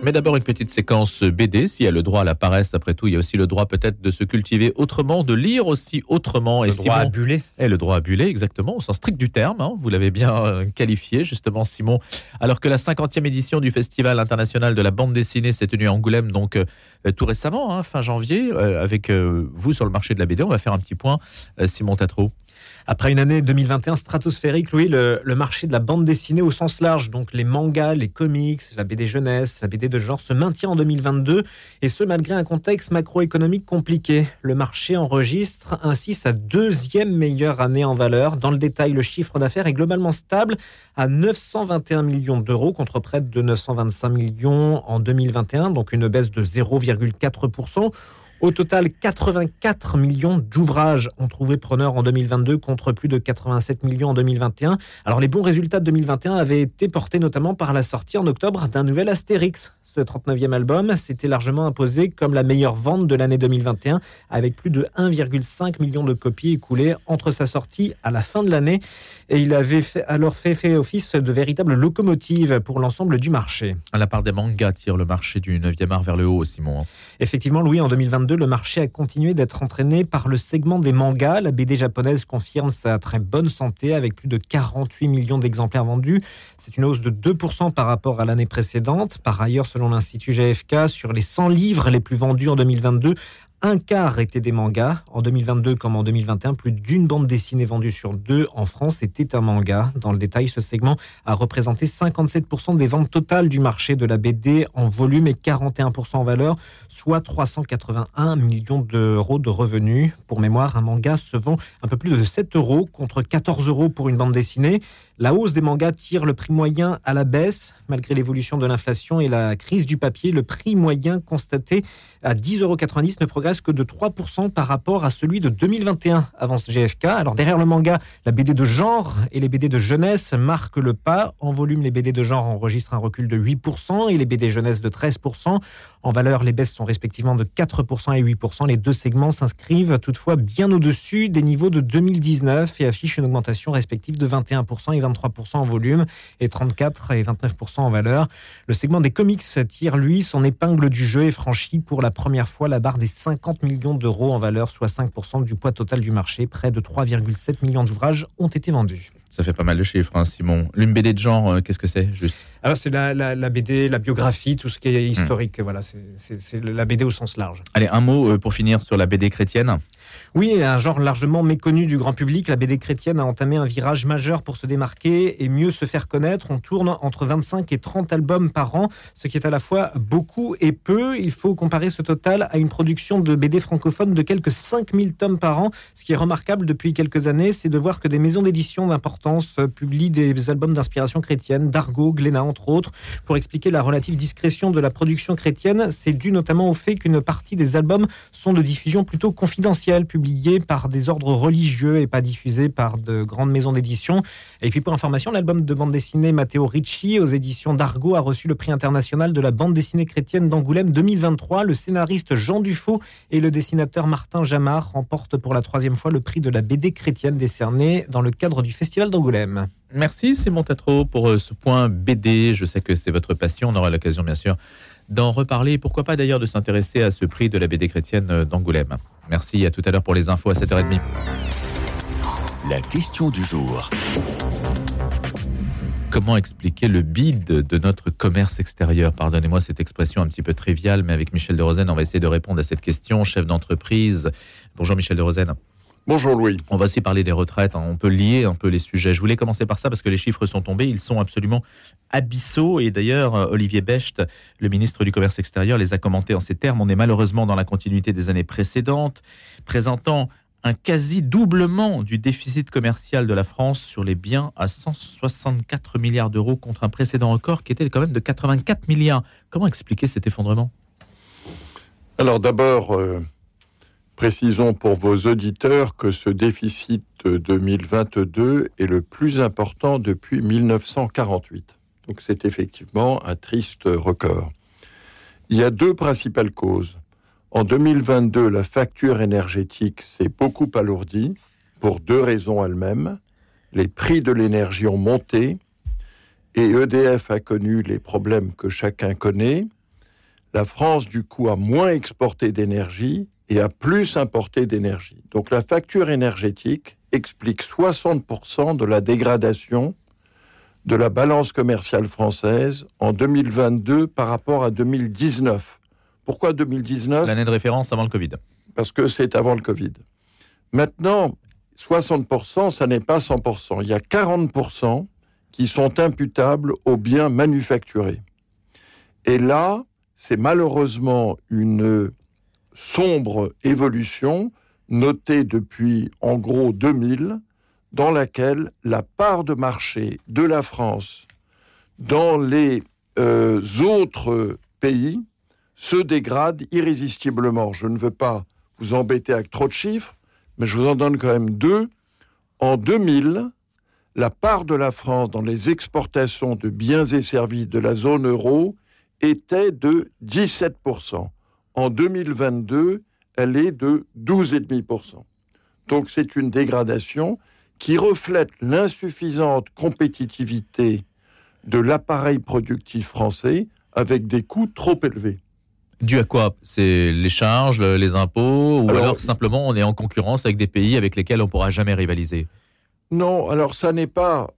Mais d'abord une petite séquence BD, s'il y a le droit à la paresse, après tout, il y a aussi le droit peut-être de se cultiver autrement, de lire aussi autrement. Le droit à buller. Et le droit à buller, exactement, au sens strict du terme, hein. vous l'avez bien euh, qualifié justement Simon. Alors que la 50e édition du Festival international de la bande dessinée s'est tenue à Angoulême, donc euh, tout récemment, hein, fin janvier, euh, avec vous sur le marché de la BD, on va faire un petit point, Simon Tatro. Après une année 2021 stratosphérique, Louis, le, marché de la bande dessinée au sens large, donc les mangas, les comics, la BD jeunesse, la BD de genre, se maintient en 2022, et ce malgré un contexte macroéconomique compliqué. Le marché enregistre ainsi sa deuxième meilleure année en valeur. Dans le détail, le chiffre d'affaires est globalement stable à 921 millions d'euros contre près de 925 millions en 2021, donc une baisse de 0,4%. Au total, 84 millions d'ouvrages ont trouvé preneur en 2022 contre plus de 87 millions en 2021. Alors les bons résultats de 2021 avaient été portés notamment par la sortie en octobre d'un nouvel Astérix. Ce 39e album s'était largement imposé comme la meilleure vente de l'année 2021 avec plus de 1,5 million de copies écoulées entre sa sortie à la fin de l'année et il avait alors fait, fait office de véritable locomotive pour l'ensemble du marché. À la part des mangas tire le marché du 9e art vers le haut, Simon. Effectivement, Louis, en 2022, le marché a continué d'être entraîné par le segment des mangas. La BD japonaise confirme sa très bonne santé avec plus de 48 millions d'exemplaires vendus. C'est une hausse de 2% par rapport à l'année précédente. Par ailleurs, selon l'Institut GFK, sur les 100 livres les plus vendus en 2022, un quart était des mangas. En 2022 comme en 2021, plus d'une bande dessinée vendue sur deux en France était un manga. Dans le détail, ce segment a représenté 57% des ventes totales du marché de la BD en volume et 41% en valeur, soit 381 millions d'euros de revenus. Pour mémoire, un manga se vend un peu plus de 7 euros contre 14 euros pour une bande dessinée. La hausse des mangas tire le prix moyen à la baisse. Malgré l'évolution de l'inflation et la crise du papier, le prix moyen constaté à 10,90 euros ne progresse que de 3% par rapport à celui de 2021 avant ce GFK. Alors derrière le manga, la BD de genre et les BD de jeunesse marquent le pas. En volume, les BD de genre enregistrent un recul de 8% et les BD jeunesse de 13%. En valeur, les baisses sont respectivement de 4% et 8%. Les deux segments s'inscrivent toutefois bien au-dessus des niveaux de 2019 et affichent une augmentation respective de 21% et 23% en volume et 34 et 29% en valeur. Le segment des comics tire, lui, son épingle du jeu et franchit pour la première fois la barre des 50 millions d'euros en valeur, soit 5% du poids total du marché. Près de 3,7 millions d'ouvrages ont été vendus. Ça fait pas mal de chiffres, hein, Simon. L'une BD de genre, euh, qu'est-ce que c'est juste? Alors c'est la, BD, la biographie, tout ce qui est historique. Voilà, c'est la BD au sens large. Allez, un mot euh, pour finir sur la BD chrétienne. Oui, un genre largement méconnu du grand public, la BD chrétienne a entamé un virage majeur pour se démarquer et mieux se faire connaître. On tourne entre 25 et 30 albums par an, ce qui est à la fois beaucoup et peu. Il faut comparer ce total à une production de BD francophone de quelques 5000 tomes par an. Ce qui est remarquable depuis quelques années, c'est de voir que des maisons d'édition d'importance publient des albums d'inspiration chrétienne, d'Argo, Glénat entre autres. Pour expliquer la relative discrétion de la production chrétienne, c'est dû notamment au fait qu'une partie des albums sont de diffusion plutôt confidentielle publié par des ordres religieux et pas diffusé par de grandes maisons d'édition. Et puis pour information, l'album de bande dessinée Matteo Ricci aux éditions d'Argo a reçu le prix international de la bande dessinée chrétienne d'Angoulême 2023. Le scénariste Jean Dufaux et le dessinateur Martin Jamard remportent pour la troisième fois le prix de la BD chrétienne décerné dans le cadre du Festival d'Angoulême. Merci Simon Tatro pour euh, ce point BD. Je sais que c'est votre passion. On aura l'occasion bien sûr d'en reparler. Pourquoi pas d'ailleurs de s'intéresser à ce prix de la BD chrétienne euh, d'Angoulême. Merci, à tout à l'heure pour les infos à 7h30. La question du jour. Comment expliquer le bide de notre commerce extérieur? Pardonnez-moi cette expression un petit peu triviale, mais avec Michel de Rosen, on va essayer de répondre à cette question. Chef d'entreprise. Bonjour Michel de Rosen. Bonjour Louis. On va aussi parler des retraites. Hein. On peut lier un peu les sujets. Je voulais commencer par ça parce que les chiffres sont tombés. Ils sont absolument abyssaux. Et d'ailleurs, euh, Olivier Becht, le ministre du Commerce extérieur, les a commentés en ces termes. On est malheureusement dans la continuité des années précédentes, présentant un quasi-doublement du déficit commercial de la France sur les biens à 164 milliards d'euros contre un précédent record qui était quand même de 84 milliards. Comment expliquer cet effondrement? Alors d'abord, euh, Précisons pour vos auditeurs que ce déficit 2022 est le plus important depuis 1948. Donc c'est effectivement un triste record. Il y a deux principales causes. En 2022, la facture énergétique s'est beaucoup alourdie pour deux raisons elles-mêmes. Les prix de l'énergie ont monté et EDF a connu les problèmes que chacun connaît. la France, du coup, a moins exporté d'énergie et a plus importé d'énergie. Donc la facture énergétique explique 60% de la dégradation de la balance commerciale française en 2022 par rapport à 2019. Pourquoi 2019 L'année de référence avant le Covid. Parce que c'est avant le Covid. Maintenant, 60%, ça n'est pas 100%. Il y a 40% qui sont imputables aux biens manufacturés. Et là, c'est malheureusement une sombre évolution notée depuis en gros 2000, dans laquelle la part de marché de la France dans les euh, autres pays se dégrade irrésistiblement. Je ne veux pas vous embêter avec trop de chiffres, mais je vous en donne quand même deux. En 2000, la part de la France dans les exportations de biens et services de la zone euro était de 17%. En 2022, elle est de 12,5%. Donc c'est une dégradation qui reflète l'insuffisante compétitivité de l'appareil productif français avec des coûts trop élevés. Dû à quoi? C'est les charges, les impôts, ou alors, simplement on est en concurrence avec des pays avec lesquels on ne pourra jamais rivaliser? Non, alors ça n'est pas,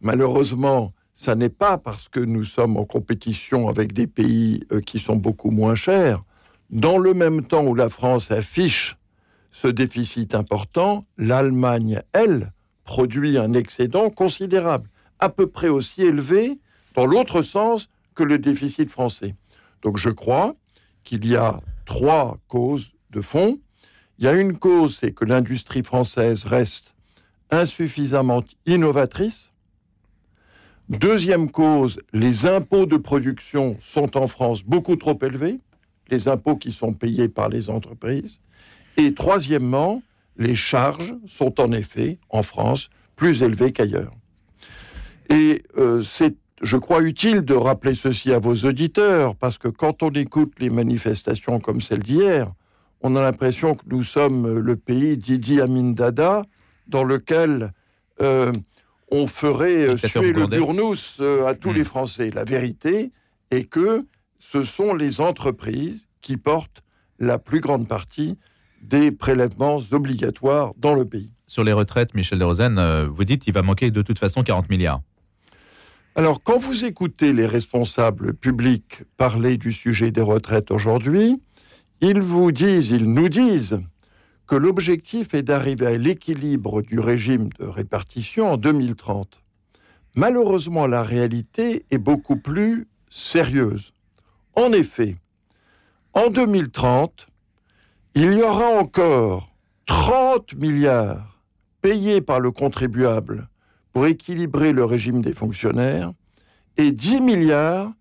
malheureusement, ça n'est pas parce que nous sommes en compétition avec des pays euh, qui sont beaucoup moins chers. Dans le même temps où la France affiche ce déficit important, l'Allemagne, elle, produit un excédent considérable, à peu près aussi élevé dans l'autre sens que le déficit français. Donc je crois qu'il y a trois causes de fond. Il y a une cause, c'est que l'industrie française reste insuffisamment innovatrice. Deuxième cause, les impôts de production sont en France beaucoup trop élevés, les impôts qui sont payés par les entreprises. Et troisièmement, les charges sont en effet, en France, plus élevées qu'ailleurs. Et euh, c'est je crois utile de rappeler ceci à vos auditeurs, parce que quand on écoute les manifestations comme celle d'hier, on a l'impression que nous sommes le pays d'Idi Amin Dada, dans lequel euh, on ferait tuer le burnous euh, à tous hmm. les Français. La vérité est que ce sont les entreprises qui portent la plus grande partie des prélèvements obligatoires dans le pays. Sur les retraites, Michel Derozen, euh, vous dites qu'il va manquer de toute façon 40 milliards. Alors, quand vous écoutez les responsables publics parler du sujet des retraites aujourd'hui, ils vous disent, ils nous disent que l'objectif est d'arriver à l'équilibre du régime de répartition en 2030. Malheureusement, la réalité est beaucoup plus sérieuse. En effet, en 2030, il y aura encore 30 milliards payés par le contribuable pour équilibrer le régime des fonctionnaires et 10 milliards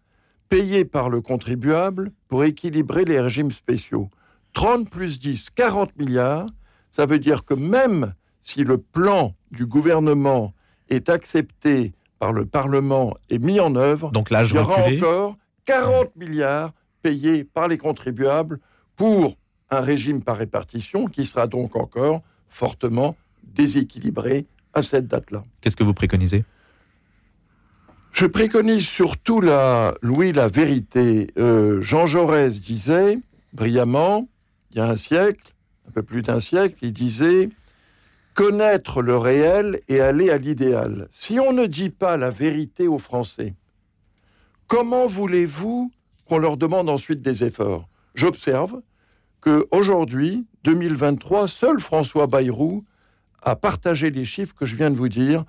payés par le contribuable pour équilibrer les régimes spéciaux. 30 plus 10, 40 milliards, ça veut dire que même si le plan du gouvernement est accepté par le Parlement et mis en œuvre, Donc il y aura encore 40 milliards payés par les contribuables pour un régime par répartition qui sera donc encore fortement déséquilibré à cette date-là. Qu'est-ce que vous préconisez? Je préconise surtout la, Louis, la vérité. Euh, Jean Jaurès disait brillamment, il y a un siècle, un peu plus d'un siècle, il disait connaître le réel et aller à l'idéal. Si on ne dit pas la vérité aux Français, comment voulez-vous qu'on leur demande ensuite des efforts? J'observe que aujourd'hui, 2023, seul François Bayrou à partager les chiffres que je viens de vous dire.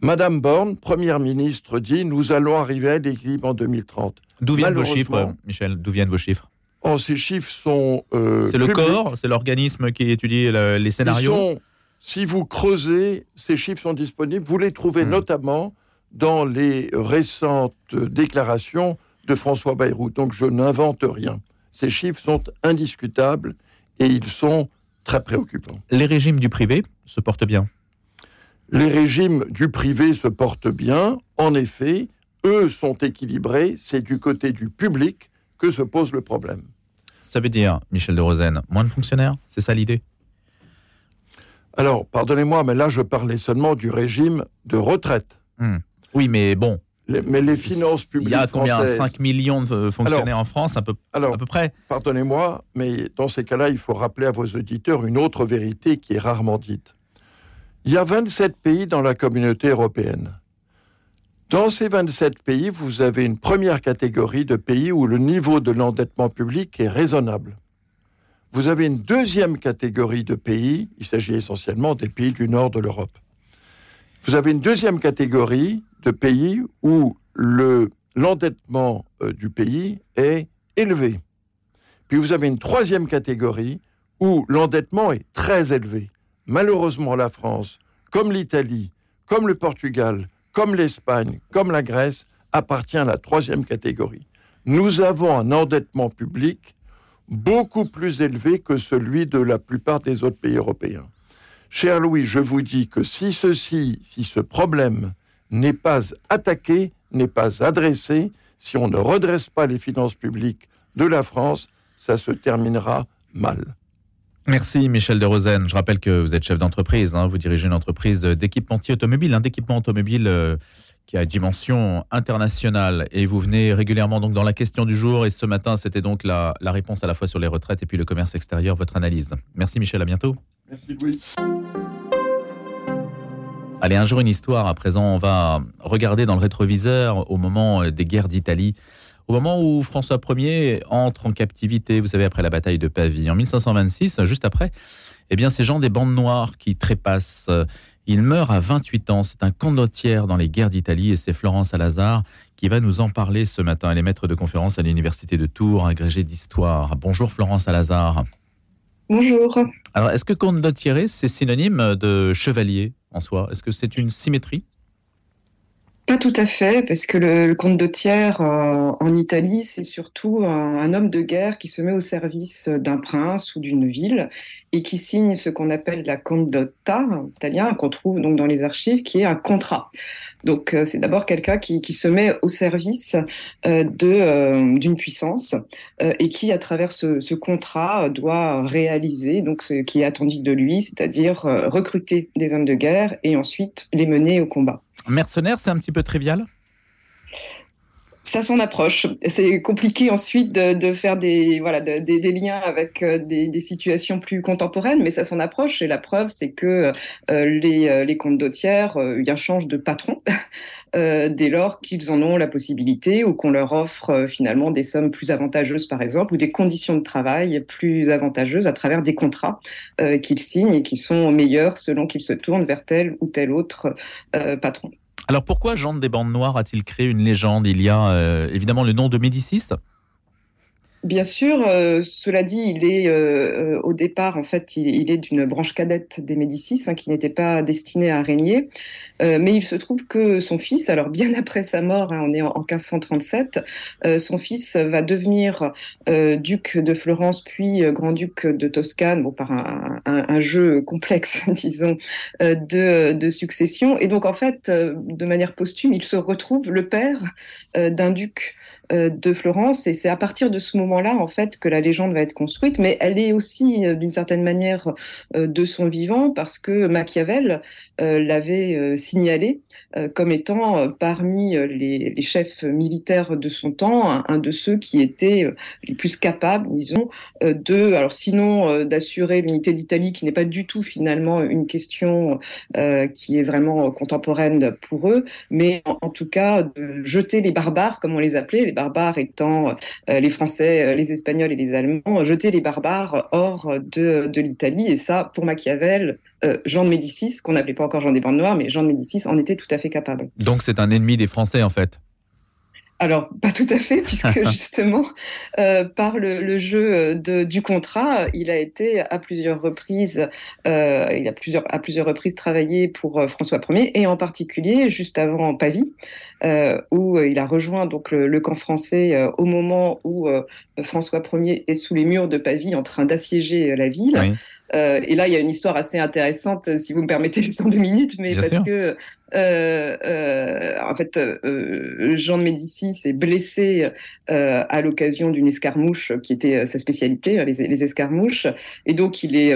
Madame Borne, première ministre, dit nous allons arriver à l'équilibre en 2030. D'où viennent vos chiffres, Michel? D'où viennent vos chiffres? Oh, Ces chiffres sont. Euh, c'est le corps, c'est l'organisme qui étudie les scénarios. si vous creusez, ces chiffres sont disponibles. Vous les trouvez hmm. notamment dans les récentes déclarations de François Bayrou. Donc je n'invente rien. Ces chiffres sont indiscutables et ils sont très préoccupant. Les régimes du privé se portent bien Les régimes du privé se portent bien. En effet, eux sont équilibrés. C'est du côté du public que se pose le problème. Ça veut dire, Michel de Rosen, moins de fonctionnaires C'est ça l'idée? Alors, pardonnez-moi, mais là, je parlais seulement du régime de retraite. Hmm. Oui, mais bon, mais les finances publiques. Il y a combien? françaises- 5 millions de fonctionnaires en France, à peu, Alors, à peu près? pardonnez-moi, mais dans ces cas-là, il faut rappeler à vos auditeurs une autre vérité qui est rarement dite. Il y a 27 pays dans la communauté européenne. Dans ces 27 pays, vous avez une première catégorie de pays où le niveau de l'endettement public est raisonnable. Vous avez une deuxième catégorie de pays, il s'agit essentiellement des pays du nord de l'Europe. Vous avez une deuxième catégorie de pays où le- l'endettement euh, du pays est élevé. Puis vous avez une troisième catégorie où l'endettement est très élevé. Malheureusement, la France, comme l'Italie, comme le Portugal, comme l'Espagne, comme la Grèce, appartient à la troisième catégorie. Nous avons un endettement public beaucoup plus élevé que celui de la plupart des autres pays européens. Cher Louis, je vous dis que si ceci, si ce problème n'est pas attaqué, n'est pas adressé, si on ne redresse pas les finances publiques de la France, ça se terminera mal. Merci Michel de Rosen. Je rappelle que vous êtes chef d'entreprise, hein. vous dirigez une entreprise d'équipementier automobile, un d'équipement automobile euh, qui a dimension internationale et vous venez régulièrement donc dans la question du jour et ce matin c'était donc la, la réponse à la fois sur les retraites et puis le commerce extérieur, votre analyse. Merci Michel, à bientôt. Merci Louis. Allez, un jour une histoire. À présent, on va regarder dans le rétroviseur au moment euh, des guerres d'Italie, au moment où François Ier entre en captivité, vous savez, après la bataille de Pavie. En 1526, juste après, eh bien, ces gens des bandes noires qui trépassent. Il meurt à 28 ans. C'est un condottière dans les guerres d'Italie et c'est Florence Salazar qui va nous en parler ce matin. Elle est maître de conférence à l'Université de Tours, agrégée d'histoire. Bonjour Florence Salazar. Bonjour. Alors, est-ce que condottiere, c'est synonyme de chevalier en soi? Est-ce que c'est une symétrie? Pas tout à fait, parce que le, le condottiere euh, en Italie, c'est surtout un, homme de guerre qui se met au service d'un prince ou d'une ville et qui signe ce qu'on appelle la condotta en italien, qu'on trouve donc dans les archives, qui est un contrat. Donc euh, c'est d'abord quelqu'un qui, se met au service euh, de, d'une puissance et qui, à travers ce, ce contrat, doit réaliser donc ce qui est attendu de lui, c'est-à-dire recruter des hommes de guerre et ensuite les mener au combat. Mercenaire, c'est un petit peu trivial Ça s'en approche. C'est compliqué ensuite de, faire des, voilà, de- des, liens avec euh, des, situations plus contemporaines, mais ça s'en approche. Et la preuve, c'est que euh, les, euh, les comptes dotières euh, bien changent de patron dès lors qu'ils en ont la possibilité ou qu'on leur offre finalement des sommes plus avantageuses, par exemple, ou des conditions de travail plus avantageuses à travers des contrats qu'ils signent et qui sont meilleurs selon qu'ils se tournent vers tel ou tel autre patron. Alors pourquoi Jean des Bandes Noires a-t-il créé une légende? Il y a euh, évidemment le nom de Médicis. Bien sûr, euh, cela dit, il est euh, euh, au départ, en fait, il, est d'une branche cadette des Médicis, hein, qui n'était pas destinée à régner. Mais il se trouve que son fils, alors bien après sa mort, hein, on est en, en 1537, euh, son fils va devenir duc de Florence, puis grand-duc de Toscane, bon, par un, jeu complexe, disons, de, de succession. Et donc, en fait, de manière posthume, il se retrouve le père d'un duc de Florence. Et c'est à partir de ce moment-là, en fait, que la légende va être construite. Mais elle est aussi, euh, d'une certaine manière, euh, de son vivant, parce que Machiavel euh, l'avait euh, signalé euh, comme étant euh, parmi euh, les, chefs militaires de son temps, un, de ceux qui étaient euh, les plus capables, disons, euh, de, alors sinon euh, d'assurer l'unité d'Italie, qui n'est pas du tout finalement une question euh, qui est vraiment euh, contemporaine pour eux, mais en, en tout cas de jeter les barbares, comme on les appelait, barbares étant euh, les Français, euh, les Espagnols et les Allemands, jeter les barbares hors de, de l'Italie. Et ça, pour Machiavel, euh, Jean de Médicis, qu'on n'appelait pas encore Jean des Bandes Noires, mais Jean de Médicis en était tout à fait capable. Donc c'est un ennemi des Français en fait. Alors, pas tout à fait, puisque justement, euh, par le, le jeu euh, de, du contrat, il a été à plusieurs reprises, euh, il a plusieurs, à plusieurs reprises travaillé pour euh, François Ier, et en particulier juste avant Pavie, où il a rejoint donc le, le camp français au moment où François Ier est sous les murs de Pavie en train d'assiéger la ville. Oui. Euh, et là, il y a une histoire assez intéressante, si vous me permettez, juste en deux minutes, mais Bien parce sûr. que en fait, Jean de Médicis est blessé à l'occasion d'une escarmouche qui était sa spécialité, les, les, escarmouches, et donc il est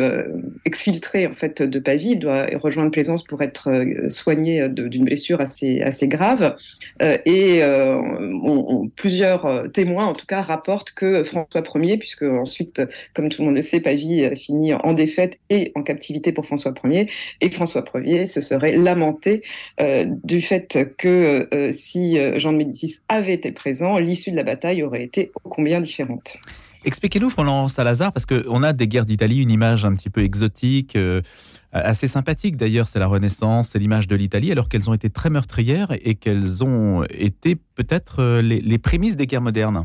exfiltré en fait de Pavie. Il doit rejoindre Plaisance pour être soigné d'une blessure assez grave. et plusieurs témoins, en tout cas, rapportent que François Ier, puisque ensuite, comme tout le monde le sait, Pavie finit en défaite et en captivité pour François Ier, et François Ier se serait lamenté euh, du fait que euh, si euh, Jean de Médicis avait été présent, l'issue de la bataille aurait été combien différente. Expliquez-nous, Florent Salazar, parce qu'on a des guerres d'Italie, une image un petit peu exotique, assez sympathique d'ailleurs, c'est la Renaissance, c'est l'image de l'Italie, alors qu'elles ont été très meurtrières et qu'elles ont été peut-être les prémices des guerres modernes.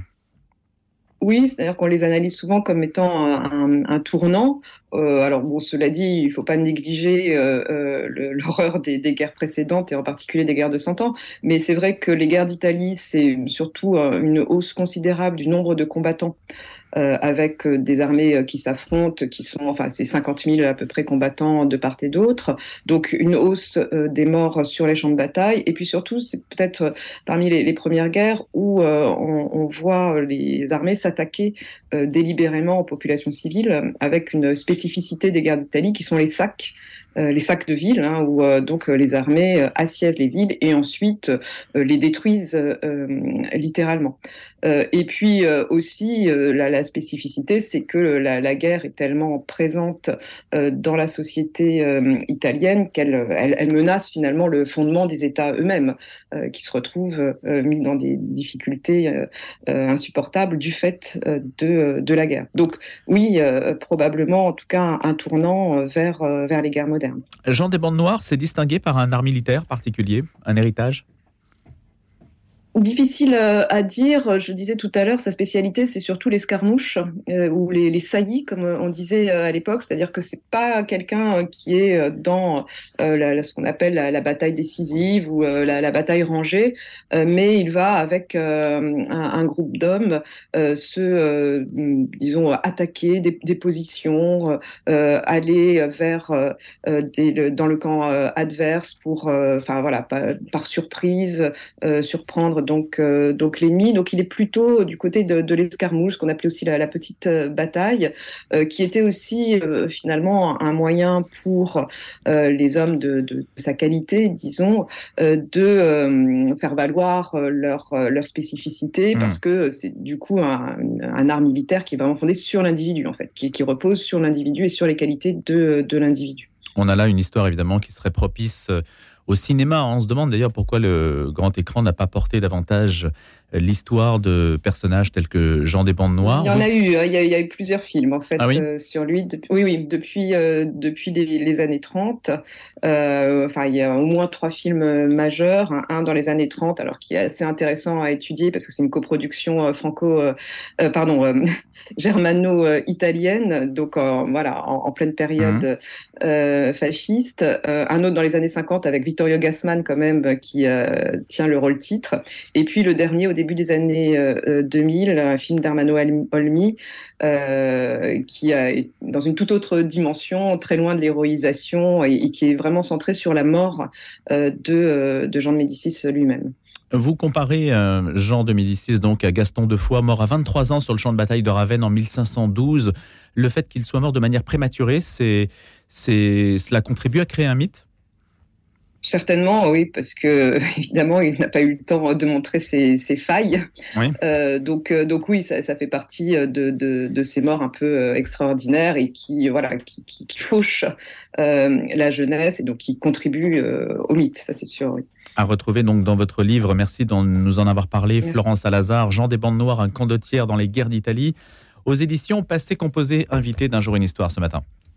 Oui, c'est-à-dire qu'on les analyse souvent comme étant un, tournant. Euh, alors bon, cela dit, il ne faut pas négliger euh, euh, l'horreur des, guerres précédentes et en particulier des guerres de Cent Ans. Mais c'est vrai que les guerres d'Italie, c'est surtout une hausse considérable du nombre de combattants. Euh, avec euh, des armées euh, qui s'affrontent, qui sont, enfin, c'est 50 000 à peu près combattants de part et d'autre. Donc, une hausse des morts sur les champs de bataille. Et puis surtout, c'est peut-être parmi les, premières guerres où on, on, voit les armées s'attaquer délibérément aux populations civiles, avec une spécificité des guerres d'Italie qui sont les sacs. Euh, les sacs de ville, hein, où euh, donc euh, les armées assiègent les villes et ensuite les détruisent littéralement. et puis aussi la, spécificité, c'est que la, guerre est tellement présente dans la société italienne qu'elle elle, menace finalement le fondement des États eux-mêmes, qui se retrouvent mis dans des difficultés insupportables du fait de, la guerre. Donc oui, probablement en tout cas un, tournant vers les guerres modernes. Jean des bandes noires s'est distingué par un art militaire particulier, un héritage Difficile euh, à dire. Je disais tout à l'heure, sa spécialité, c'est surtout l'escarmouche euh, ou les, saillies, comme on disait euh, à l'époque. C'est-à-dire que c'est pas quelqu'un qui est dans ce qu'on appelle la, bataille décisive ou la, bataille rangée, mais il va avec un, groupe d'hommes se, disons, attaquer des, positions, aller vers dans le camp adverse pour, enfin voilà, par surprise, surprendre donc, euh, donc l'ennemi. Donc il est plutôt du côté de, l'escarmouche, qu'on appelait aussi la, petite euh, bataille, euh, qui était aussi finalement un moyen pour les hommes de, sa qualité, disons, de faire valoir leur, leur spécificité, mmh. parce que c'est du coup un, art militaire qui est vraiment fondé sur l'individu, en fait, qui, qui repose sur l'individu et sur les qualités de, de l'individu. On a là une histoire évidemment qui serait propice au cinéma. On se demande d'ailleurs pourquoi le grand écran n'a pas porté davantage l'histoire de personnages tels que Jean des Bandes Noires. Il y en a eu, hein. il y a, eu plusieurs films en fait ah euh, sur lui. oui, oui, depuis, euh, depuis les, années 30. Euh, enfin, il y a au moins trois films majeurs, un, dans les années 30, alors qui est assez intéressant à étudier parce que c'est une coproduction franco, pardon, germano-italienne, donc voilà, en, pleine période mhm. fasciste. un autre dans les années 50 avec Vittorio Gassman quand même qui tient le rôle titre. Et puis le dernier au début début des années 2000, euh, un film d'Armano Olmi, euh, qui est dans une toute autre dimension, très loin de l'héroïsation, et, qui est vraiment centré sur la mort euh, de, Jean de Médicis lui-même. Vous comparez Jean de Médicis donc à Gaston de Foix, mort à 23 ans sur le champ de bataille de Ravenne en 1512. Le fait qu'il soit mort de manière prématurée, c'est, cela contribue à créer un mythe? Certainement, oui, parce que évidemment, il n'a pas eu le temps de montrer ses, failles. Euh, donc, euh, donc oui, ça, fait partie de, de, ces morts un peu euh, extraordinaires et qui, voilà, qui, qui, fauchent la jeunesse et donc qui contribuent au mythe, ça c'est sûr. À retrouver donc dans votre livre, merci de nous en avoir parlé, Florence Salazar, Jean des bandes noires, un condottière dans les guerres d'Italie, aux éditions Passé Composé, invité d'un jour une histoire ce matin.